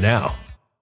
now.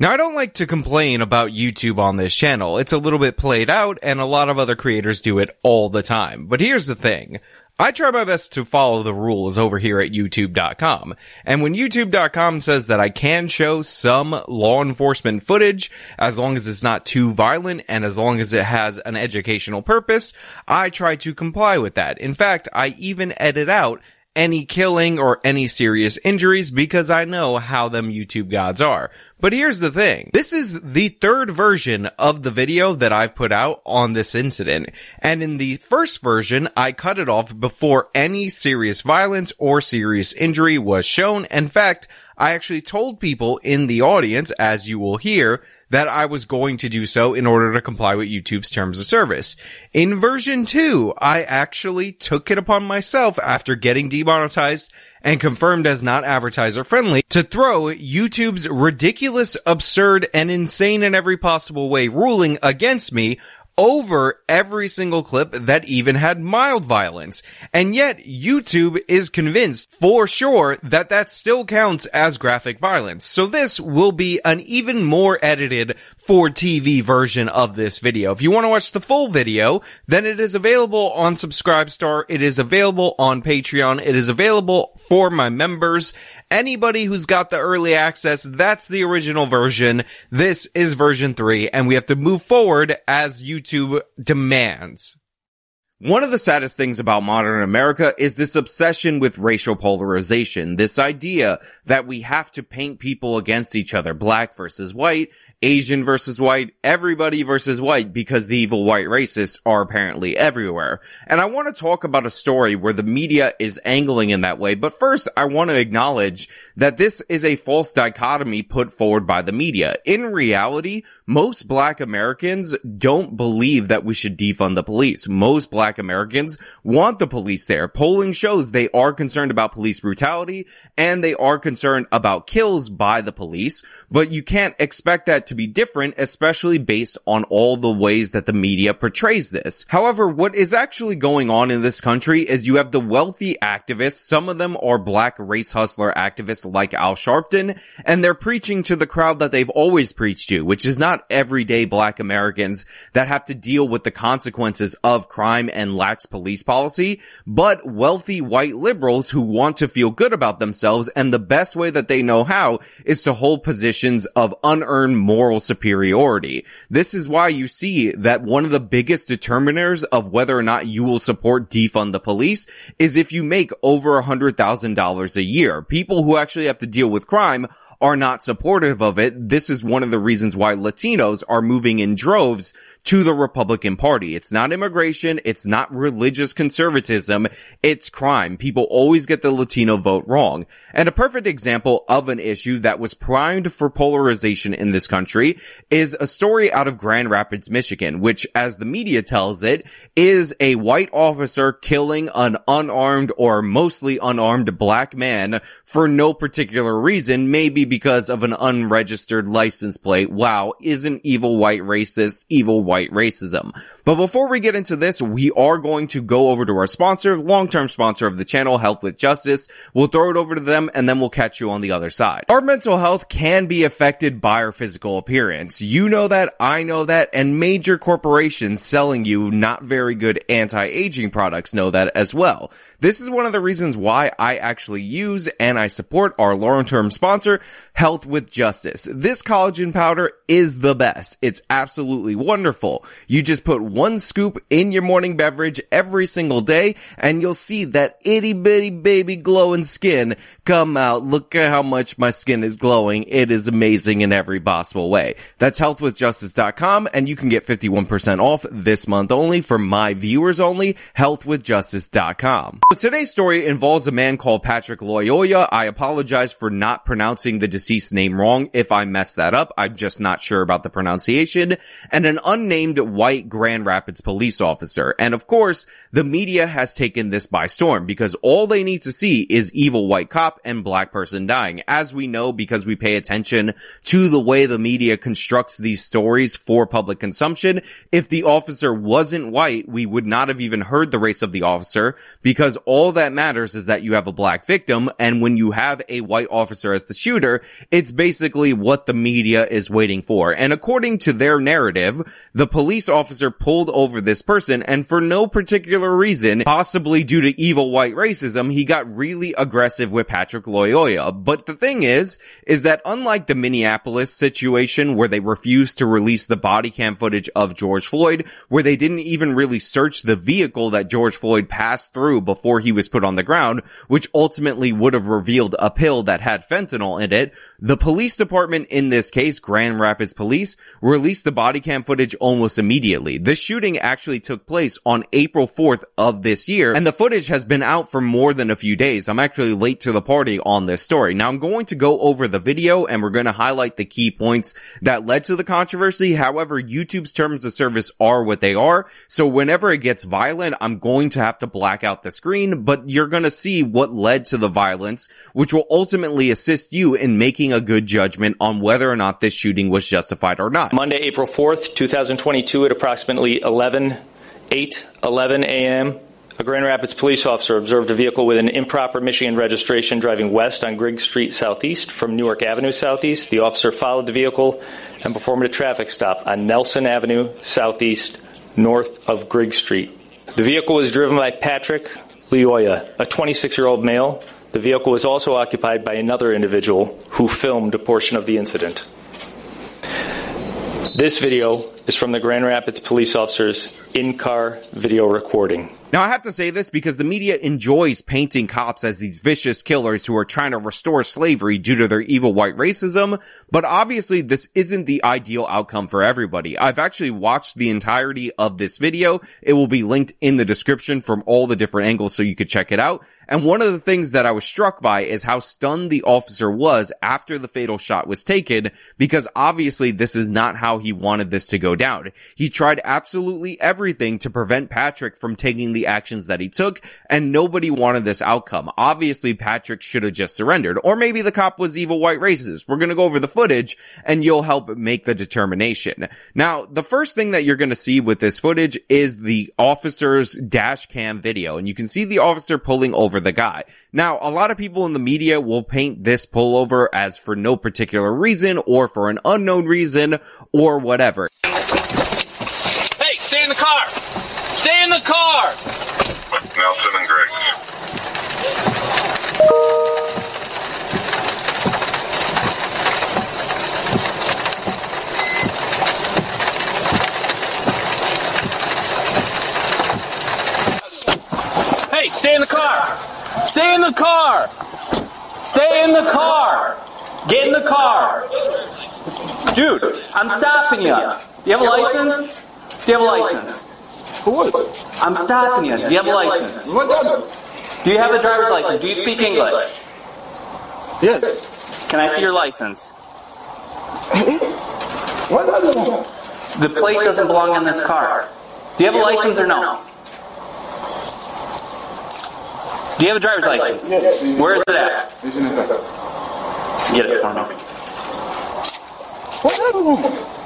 Now, I don't like to complain about YouTube on this channel. It's a little bit played out, and a lot of other creators do it all the time. But here's the thing. I try my best to follow the rules over here at YouTube.com. And when YouTube.com says that I can show some law enforcement footage, as long as it's not too violent and as long as it has an educational purpose, I try to comply with that. In fact, I even edit out any killing or any serious injuries because I know how them YouTube gods are. But here's the thing. This is the third version of the video that I've put out on this incident. And in the first version, I cut it off before any serious violence or serious injury was shown. In fact, I actually told people in the audience, as you will hear, that I was going to do so in order to comply with YouTube's terms of service. In version 2, I actually took it upon myself after getting demonetized and confirmed as not advertiser friendly to throw YouTube's ridiculous, absurd, and insane in every possible way ruling against me over every single clip that even had mild violence. And yet YouTube is convinced for sure that that still counts as graphic violence. So this will be an even more edited for TV version of this video. If you want to watch the full video, then it is available on Subscribestar. It is available on Patreon. It is available for my members. Anybody who's got the early access, that's the original version. This is version 3 and we have to move forward as YouTube demands. One of the saddest things about modern America is this obsession with racial polarization. This idea that we have to paint people against each other, black versus white, Asian versus white, everybody versus white, because the evil white racists are apparently everywhere. And I want to talk about a story where the media is angling in that way. But first, I want to acknowledge that this is a false dichotomy put forward by the media. In reality, most black Americans don't believe that we should defund the police. Most black Americans want the police there. Polling shows they are concerned about police brutality and they are concerned about kills by the police, but you can't expect that to be different, especially based on all the ways that the media portrays this. However, what is actually going on in this country is you have the wealthy activists, some of them are black race hustler activists like Al Sharpton, and they're preaching to the crowd that they've always preached to, which is not everyday black Americans that have to deal with the consequences of crime and lax police policy, but wealthy white liberals who want to feel good about themselves, and the best way that they know how is to hold positions of unearned moral superiority. This is why you see that one of the biggest determiners of whether or not you will support defund the police is if you make over a hundred thousand dollars a year. People who actually have to deal with crime are not supportive of it. This is one of the reasons why Latinos are moving in droves to the Republican Party. It's not immigration. It's not religious conservatism. It's crime. People always get the Latino vote wrong. And a perfect example of an issue that was primed for polarization in this country is a story out of Grand Rapids, Michigan, which as the media tells it is a white officer killing an unarmed or mostly unarmed black man for no particular reason, maybe because of an unregistered license plate. Wow, isn't evil white racist, evil white racism. But before we get into this, we are going to go over to our sponsor, long-term sponsor of the channel, Health with Justice. We'll throw it over to them and then we'll catch you on the other side. Our mental health can be affected by our physical appearance. You know that, I know that, and major corporations selling you not very good anti-aging products know that as well. This is one of the reasons why I actually use and I support our long-term sponsor, Health with Justice. This collagen powder is the best. It's absolutely wonderful. You just put one scoop in your morning beverage every single day and you'll see that itty bitty baby glowing skin come out. Look at how much my skin is glowing. It is amazing in every possible way. That's healthwithjustice.com and you can get 51% off this month only for my viewers only, healthwithjustice.com. But today's story involves a man called Patrick Loyoya. I apologize for not pronouncing the the deceased name wrong. If I mess that up, I'm just not sure about the pronunciation. And an unnamed white Grand Rapids police officer. And of course, the media has taken this by storm because all they need to see is evil white cop and black person dying. As we know, because we pay attention to the way the media constructs these stories for public consumption, if the officer wasn't white, we would not have even heard the race of the officer because all that matters is that you have a black victim. And when you have a white officer as the shooter, it's basically what the media is waiting for. And according to their narrative, the police officer pulled over this person and for no particular reason, possibly due to evil white racism, he got really aggressive with Patrick Lyoya. But the thing is, is that unlike the Minneapolis situation where they refused to release the body cam footage of George Floyd, where they didn't even really search the vehicle that George Floyd passed through before he was put on the ground, which ultimately would have revealed a pill that had fentanyl in it, it the police department in this case, Grand Rapids Police, released the body cam footage almost immediately. The shooting actually took place on April 4th of this year, and the footage has been out for more than a few days. I'm actually late to the party on this story. Now I'm going to go over the video and we're going to highlight the key points that led to the controversy. However, YouTube's terms of service are what they are. So whenever it gets violent, I'm going to have to black out the screen, but you're going to see what led to the violence, which will ultimately assist you in making a good judgment on whether or not this shooting was justified or not. Monday, April 4th, 2022 at approximately 11, 8, 11 a.m. A Grand Rapids police officer observed a vehicle with an improper Michigan registration driving west on Griggs Street Southeast from Newark Avenue Southeast. The officer followed the vehicle and performed a traffic stop on Nelson Avenue Southeast north of Griggs Street. The vehicle was driven by Patrick Lyoya, a 26 year old male. The vehicle was also occupied by another individual who filmed a portion of the incident. This video is from the Grand Rapids police officer's in car video recording. Now I have to say this because the media enjoys painting cops as these vicious killers who are trying to restore slavery due to their evil white racism, but obviously this isn't the ideal outcome for everybody. I've actually watched the entirety of this video. It will be linked in the description from all the different angles so you could check it out. And one of the things that I was struck by is how stunned the officer was after the fatal shot was taken, because obviously this is not how he wanted this to go down. He tried absolutely everything to prevent Patrick from taking the actions that he took, and nobody wanted this outcome. Obviously Patrick should have just surrendered, or maybe the cop was evil white racist. We're gonna go over the footage, and you'll help make the determination. Now, the first thing that you're gonna see with this footage is the officer's dash cam video, and you can see the officer pulling over the guy. Now, a lot of people in the media will paint this pullover as for no particular reason or for an unknown reason or whatever. Hey, stay in the car! Stay in the car! Nelson and Griggs. Hey, stay in the car! Stay in the car! Stay in the car! Get in the car! Dude, I'm stopping you. Do you have a license? Do you have a license? What? I'm stopping you. Do you have a license? What Do you have a driver's license? Do you speak English? Yes. Can I see your license? Hmm? What does The plate doesn't belong in this car. Do you have a license or no? Do you have a driver's license? Yes. Where is it at? It's in the back. Get it for me.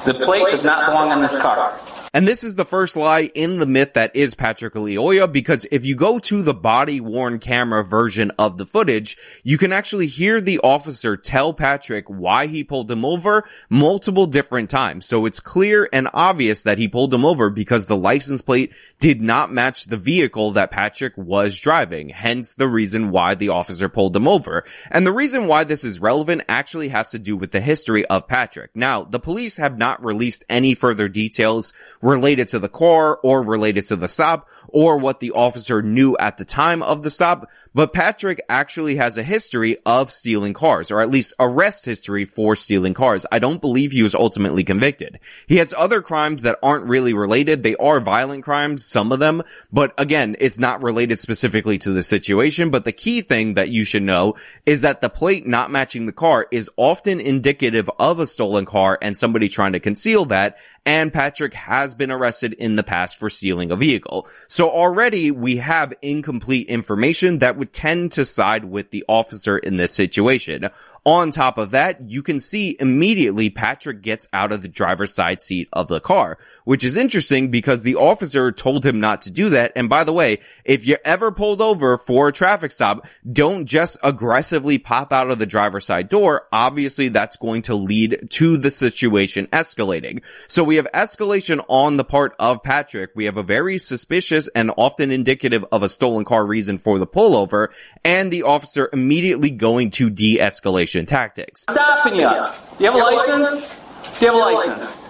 The plate does not belong in this car. And this is the first lie in the myth that is Patrick Lyoya because if you go to the body worn camera version of the footage, you can actually hear the officer tell Patrick why he pulled him over multiple different times. So it's clear and obvious that he pulled him over because the license plate did not match the vehicle that Patrick was driving. Hence the reason why the officer pulled him over. And the reason why this is relevant actually has to do with the history of Patrick. Now, the police have not released any further details related to the car or related to the stop or what the officer knew at the time of the stop. But Patrick actually has a history of stealing cars, or at least arrest history for stealing cars. I don't believe he was ultimately convicted. He has other crimes that aren't really related. They are violent crimes, some of them, but again, it's not related specifically to the situation. But the key thing that you should know is that the plate not matching the car is often indicative of a stolen car and somebody trying to conceal that and Patrick has been arrested in the past for stealing a vehicle. So already we have incomplete information that would tend to side with the officer in this situation. On top of that, you can see immediately Patrick gets out of the driver's side seat of the car, which is interesting because the officer told him not to do that. And by the way, if you're ever pulled over for a traffic stop, don't just aggressively pop out of the driver's side door. Obviously, that's going to lead to the situation escalating. So we have escalation on the part of Patrick. We have a very suspicious and often indicative of a stolen car reason for the pullover and the officer immediately going to de-escalation tactics. Stopping you. Do you have a license? Do you have a license?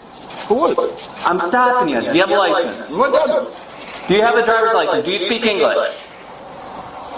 For what? I'm stopping you. Do you have a license? What? Do you have a driver's license? Do you speak English?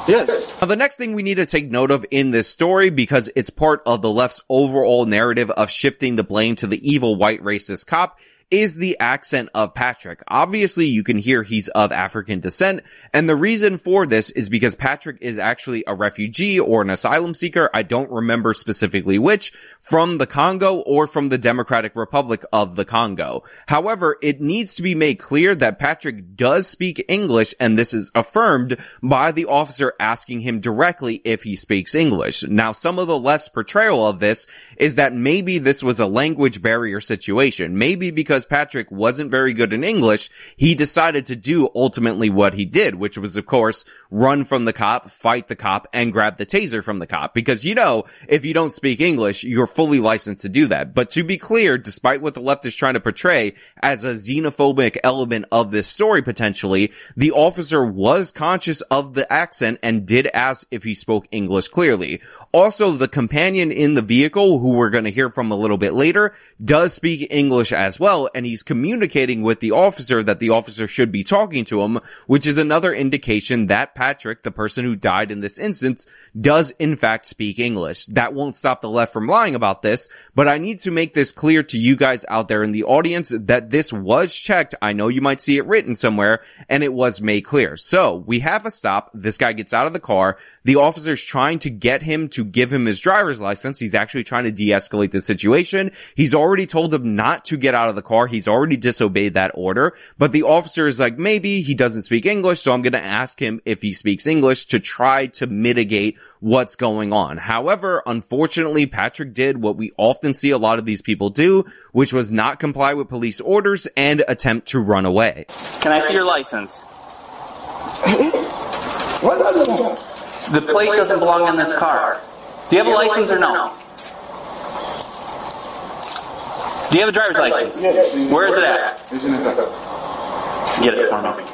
Yes. Now, the next thing we need to take note of in this story, because it's part of the left's overall narrative of shifting the blame to the evil white racist cop, is the accent of Patrick. Obviously, you can hear he's of African descent, and the reason for this is because Patrick is actually a refugee or an asylum seeker, I don't remember specifically which, from the Congo or from the Democratic Republic of the Congo. However, it needs to be made clear that Patrick does speak English, and this is affirmed by the officer asking him directly if he speaks English. Now, some of the left's portrayal of this is that maybe this was a language barrier situation. Maybe because Patrick wasn't very good in English, he decided to do ultimately what he did, which was of course run from the cop, fight the cop, and grab the taser from the cop. Because you know, if you don't speak English, you're fully licensed to do that. But to be clear, despite what the left is trying to portray as a xenophobic element of this story potentially, the officer was conscious of the accent and did ask if he spoke English clearly. Also, the companion in the vehicle, who we're going to hear from a little bit later, does speak English as well, and he's communicating with the officer that the officer should be talking to him, which is another indication that Patrick, the person who died in this instance, does in fact speak English. That won't stop the left from lying about this, but I need to make this clear to you guys out there in the audience that this was checked. I know you might see it written somewhere, and it was made clear. So, we have a stop. This guy gets out of the car. The officer's trying to get him to give him his driver's license. He's actually trying to de-escalate the situation. He's already told him not to get out of the car. He's already disobeyed that order, but the officer is like, maybe he doesn't speak English, so I'm going to ask him if he speaks English to try to mitigate what's going on. However, unfortunately, Patrick did what we often see a lot of these people do, which was not comply with police orders and attempt to run away. Can I see your license? What that? The plate doesn't belong in this car. Do you have a license or no? Do you have a driver's license? Where is it at? Get it for me.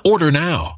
Order now.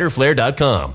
riderflare.com.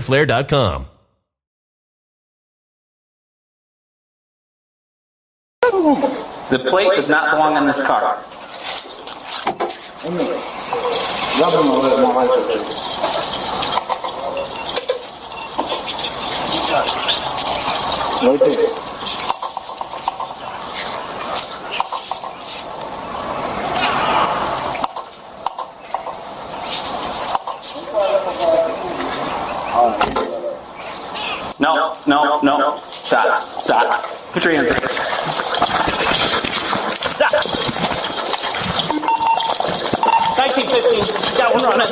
The plate does not belong in this car. No, no, no. Stop. Stop. Put your hands up. Stop. 1915. Got one running. Got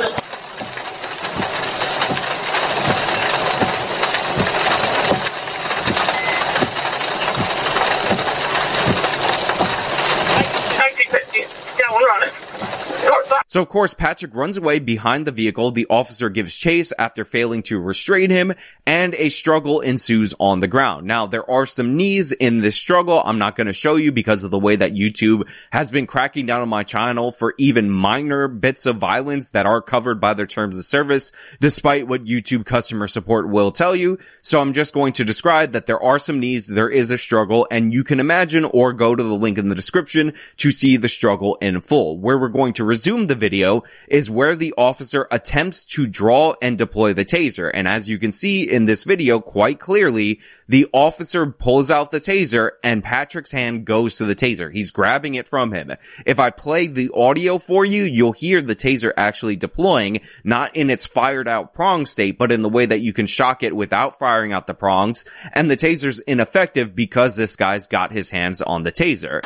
one running. So of course, Patrick runs away behind the vehicle. The officer gives chase after failing to restrain him and a struggle ensues on the ground. Now, there are some knees in this struggle. I'm not going to show you because of the way that YouTube has been cracking down on my channel for even minor bits of violence that are covered by their terms of service, despite what YouTube customer support will tell you. So I'm just going to describe that there are some knees, there is a struggle, and you can imagine or go to the link in the description to see the struggle in full. Where we're going to resume the video is where the officer attempts to draw and deploy the taser. And as you can see in this video quite clearly, the officer pulls out the taser and Patrick's hand goes to the taser. He's grabbing it from him. If I play the audio for you, you'll hear the taser actually deploying, not in its fired out prong state, but in the way that you can shock it without firing out the prongs. And the taser's ineffective because this guy's got his hands on the taser.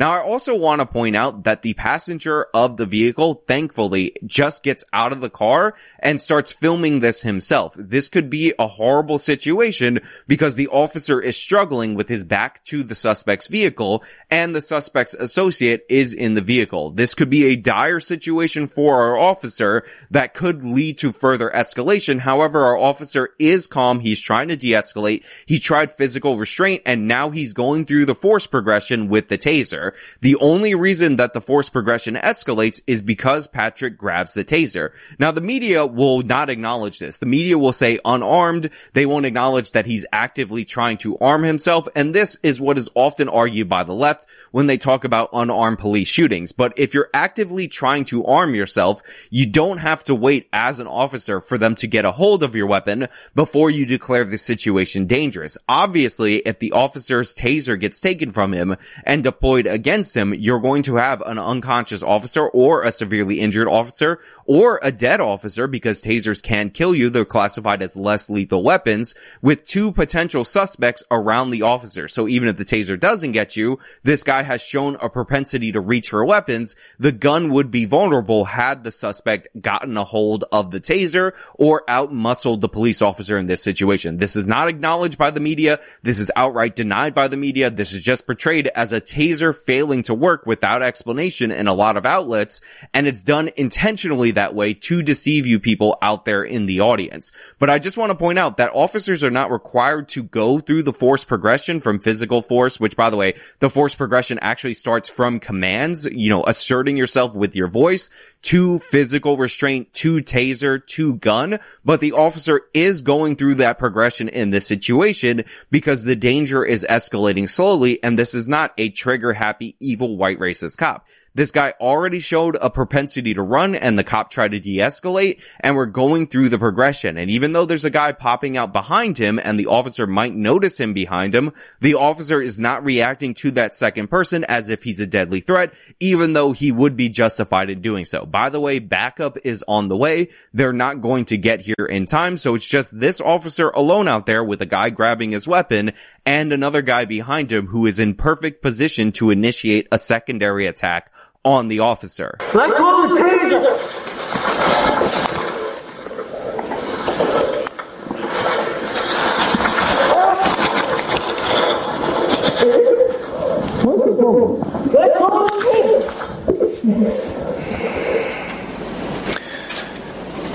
Now, I also want to point out that the passenger of the vehicle, thankfully, just gets out of the car and starts filming this himself. This could be a horrible situation because the officer is struggling with his back to the suspect's vehicle and the suspect's associate is in the vehicle. This could be a dire situation for our officer that could lead to further escalation. However, our officer is calm. He's trying to de-escalate. He tried physical restraint and now he's going through the force progression with the taser. The only reason that the force progression escalates is because Patrick grabs the taser. Now the media will not acknowledge this. The media will say unarmed. They won't acknowledge that he's actively trying to arm himself. And this is what is often argued by the left when they talk about unarmed police shootings. But if you're actively trying to arm yourself, you don't have to wait as an officer for them to get a hold of your weapon before you declare the situation dangerous. Obviously, if the officer's taser gets taken from him and deployed against him, you're going to have an unconscious officer or a severely injured officer or a dead officer because tasers can kill you. They're classified as less lethal weapons with two potential suspects around the officer. So even if the taser doesn't get you, this guy has shown a propensity to reach for weapons. The gun would be vulnerable had the suspect gotten a hold of the taser or out muscled the police officer in this situation. This is not acknowledged by the media. This is outright denied by the media. This is just portrayed as a taser failing to work without explanation in a lot of outlets. And it's done intentionally that way to deceive you people out there in the audience. But I just want to point out that officers are not required to go through the force progression from physical force, which by the way, the force progression actually starts from commands, you know, asserting yourself with your voice to physical restraint, to taser, to gun, but the officer is going through that progression in this situation because the danger is escalating slowly and this is not a trigger happy evil white racist cop. This guy already showed a propensity to run and the cop tried to de-escalate and we're going through the progression. And even though there's a guy popping out behind him and the officer might notice him behind him, the officer is not reacting to that second person as if he's a deadly threat, even though he would be justified in doing so. By the way, backup is on the way. They're not going to get here in time. So it's just this officer alone out there with a guy grabbing his weapon and another guy behind him who is in perfect position to initiate a secondary attack on the officer. Let go of the taser! Let go of the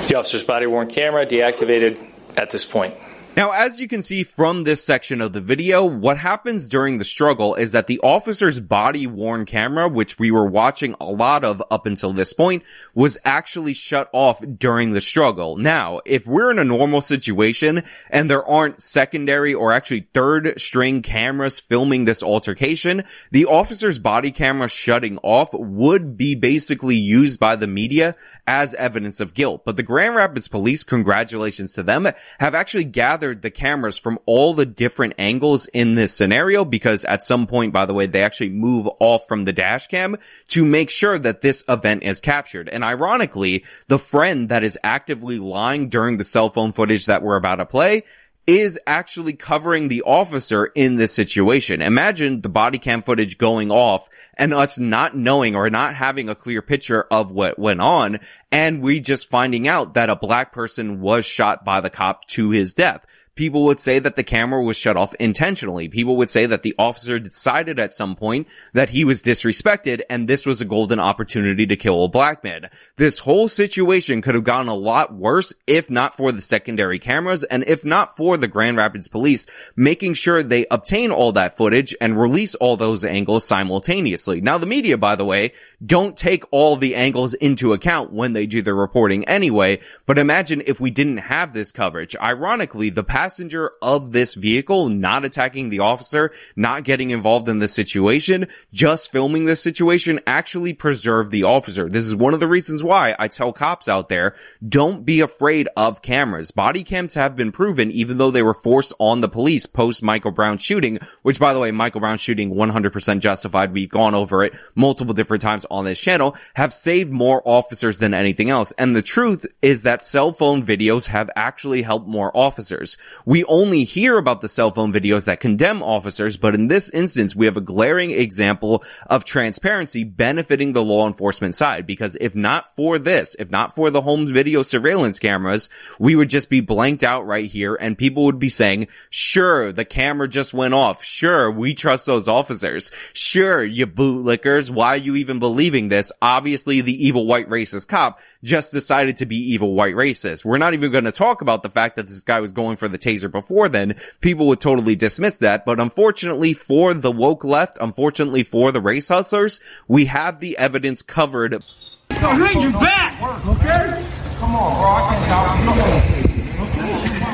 The officer's body worn camera deactivated at this point. Now, as you can see from this section of the video, what happens during the struggle is that the officer's body worn camera, which we were watching a lot of up until this point, was actually shut off during the struggle. Now, if we're in a normal situation and there aren't secondary or actually third string cameras filming this altercation, the officer's body camera shutting off would be basically used by the media as evidence of guilt. But the Grand Rapids police, congratulations to them, have actually gathered the cameras from all the different angles in this scenario because at some point, by the way, they actually move off from the dash cam to make sure that this event is captured. And ironically, the friend that is actively lying during the cell phone footage that we're about to play is actually covering the officer in this situation. Imagine the body cam footage going off and us not knowing or not having a clear picture of what went on and we just finding out that a black person was shot by the cop to his death. People would say that the camera was shut off intentionally. People would say that the officer decided at some point that he was disrespected and this was a golden opportunity to kill a black man. This whole situation could have gone a lot worse if not for the secondary cameras and if not for the Grand Rapids police making sure they obtain all that footage and release all those angles simultaneously. Now the media, by the way, don't take all the angles into account when they do their reporting anyway, but imagine if we didn't have this coverage. Ironically, the passenger of this vehicle not attacking the officer, not getting involved in the situation, just filming this situation actually preserved the officer. This is one of the reasons why I tell cops out there, don't be afraid of cameras. Body cams have been proven even though they were forced on the police post Michael Brown shooting, which by the way, Michael Brown shooting 100% justified. We've gone over it multiple different times on this channel, have saved more officers than anything else. And the truth is that cell phone videos have actually helped more officers. We only hear about the cell phone videos that condemn officers, but in this instance, we have a glaring example of transparency benefiting the law enforcement side. Because if not for this, if not for the home video surveillance cameras, we would just be blanked out right here and people would be saying, sure, the camera just went off. Sure, we trust those officers. Sure, you bootlickers, why are you even believing this? Obviously, the evil white racist cop just decided to be evil white racist. We're not even going to talk about the fact that this guy was going for the taser before then. People would totally dismiss that. But unfortunately for the woke left, unfortunately for the race hustlers, we have the evidence covered. Behind your back! Okay? Come on, bro. I can't stop you.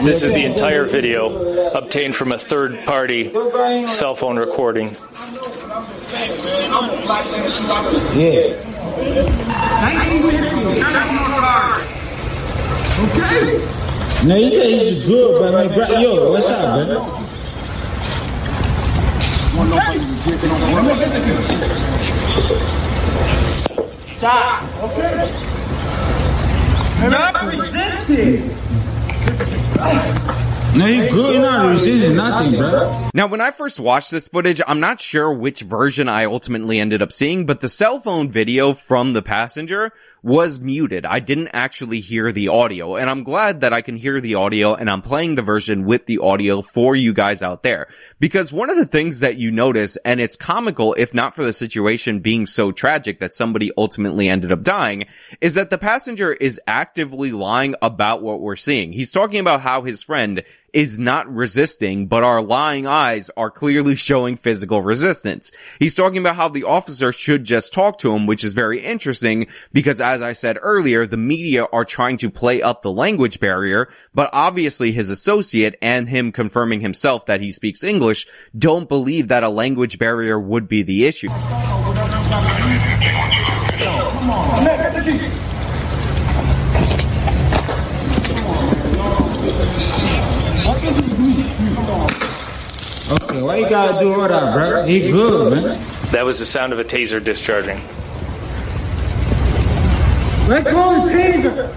This is the entire video obtained from a third party cell phone recording. Yeah. Okay. Now you say he's good, but man, bro, yo, what's up, man? Stop. Okay. Stop resisting. Right. No, not nothing, bro. Now, when I first watched this footage, I'm not sure which version I ultimately ended up seeing, but the cell phone video from the passenger was muted. I didn't actually hear the audio, and I'm glad that I can hear the audio and I'm playing the version with the audio for you guys out there. Because one of the things that you notice, and it's comical if not for the situation being so tragic that somebody ultimately ended up dying, is that the passenger is actively lying about what we're seeing. He's talking about how his friend is not resisting, but our lying eyes are clearly showing physical resistance. He's talking about how the officer should just talk to him, which is very interesting because as I said earlier, the media are trying to play up the language barrier, but obviously his associate and him confirming himself that he speaks English don't believe that a language barrier would be the issue. Okay, why you gotta do all that, bro? He good, man. That was the sound of a taser discharging. Let go of the taser.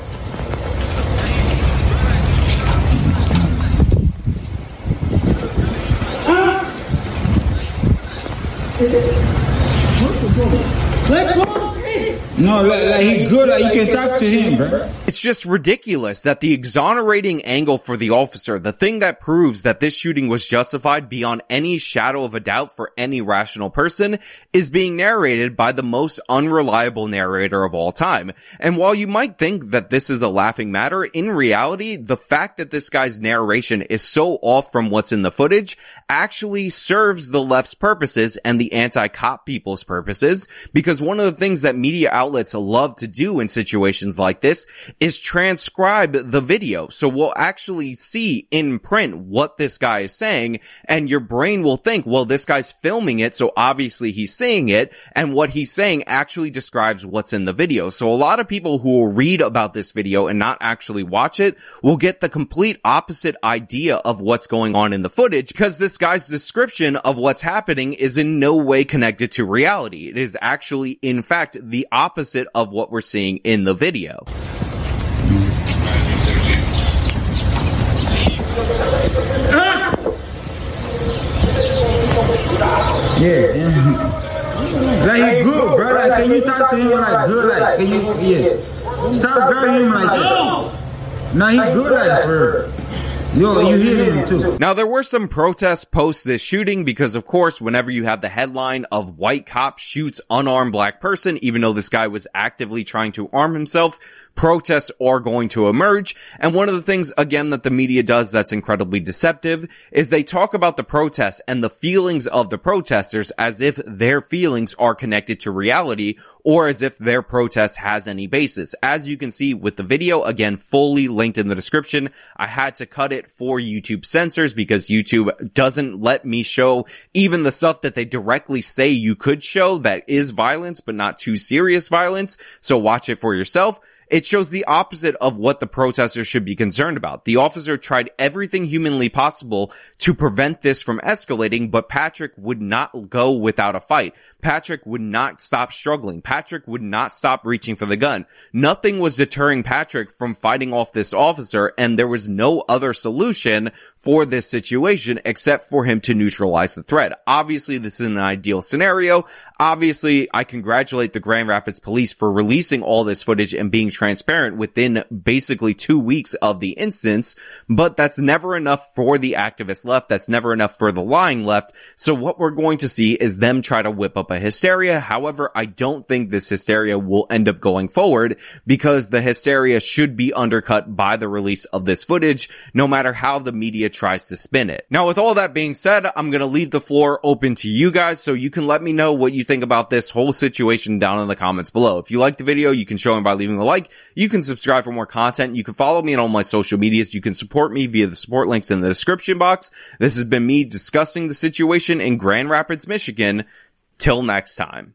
Let go the taser. No, like, like he good. Like you can talk to him, bro. It's just ridiculous that the exonerating angle for the officer, the thing that proves that this shooting was justified beyond any shadow of a doubt for any rational person, is being narrated by the most unreliable narrator of all time. And while you might think that this is a laughing matter, in reality, the fact that this guy's narration is so off from what's in the footage actually serves the left's purposes and the anti-cop people's purposes, because one of the things that media outlets love to do in situations like this is transcribe the video. So we'll actually see in print what this guy is saying and your brain will think, well, this guy's filming it. So obviously he's saying it and what he's saying actually describes what's in the video. So a lot of people who will read about this video and not actually watch it will get the complete opposite idea of what's going on in the footage because this guy's description of what's happening is in no way connected to reality. It is actually, in fact, the opposite of what we're seeing in the video. Yeah. yeah. Like he good, bro. Like can you talk to him like good? Like can you? Yeah. Stop grabbing him like that. No, he's good like for. Yo, you hear him too. Now there were some protests post this shooting because of course whenever you have the headline of white cop shoots unarmed black person, even though this guy was actively trying to arm himself, protests are going to emerge. And one of the things, again, that the media does that's incredibly deceptive is they talk about the protests and the feelings of the protesters as if their feelings are connected to reality or as if their protest has any basis. As you can see with the video, again, fully linked in the description, I had to cut it for YouTube censors because YouTube doesn't let me show even the stuff that they directly say you could show that is violence, but not too serious violence. So watch it for yourself. It shows the opposite of what the protesters should be concerned about. The officer tried everything humanly possible to prevent this from escalating, but Patrick would not go without a fight. Patrick would not stop struggling. Patrick would not stop reaching for the gun. Nothing was deterring Patrick from fighting off this officer, and there was no other solution for this situation except for him to neutralize the threat. Obviously, this is an ideal scenario. Obviously, I congratulate the Grand Rapids police for releasing all this footage and being transparent within basically two weeks of the instance, but that's never enough for the activist left. That's never enough for the lying left. So what we're going to see is them try to whip up a hysteria. However, I don't think this hysteria will end up going forward because the hysteria should be undercut by the release of this footage, no matter how the media tries to spin it. Now, with all that being said, I'm going to leave the floor open to you guys so you can let me know what you think about this whole situation down in the comments below. If you like the video, you can show me by leaving a like. You can subscribe for more content. You can follow me on all my social medias. You can support me via the support links in the description box. This has been me discussing the situation in Grand Rapids, Michigan. Till next time.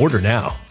Order now.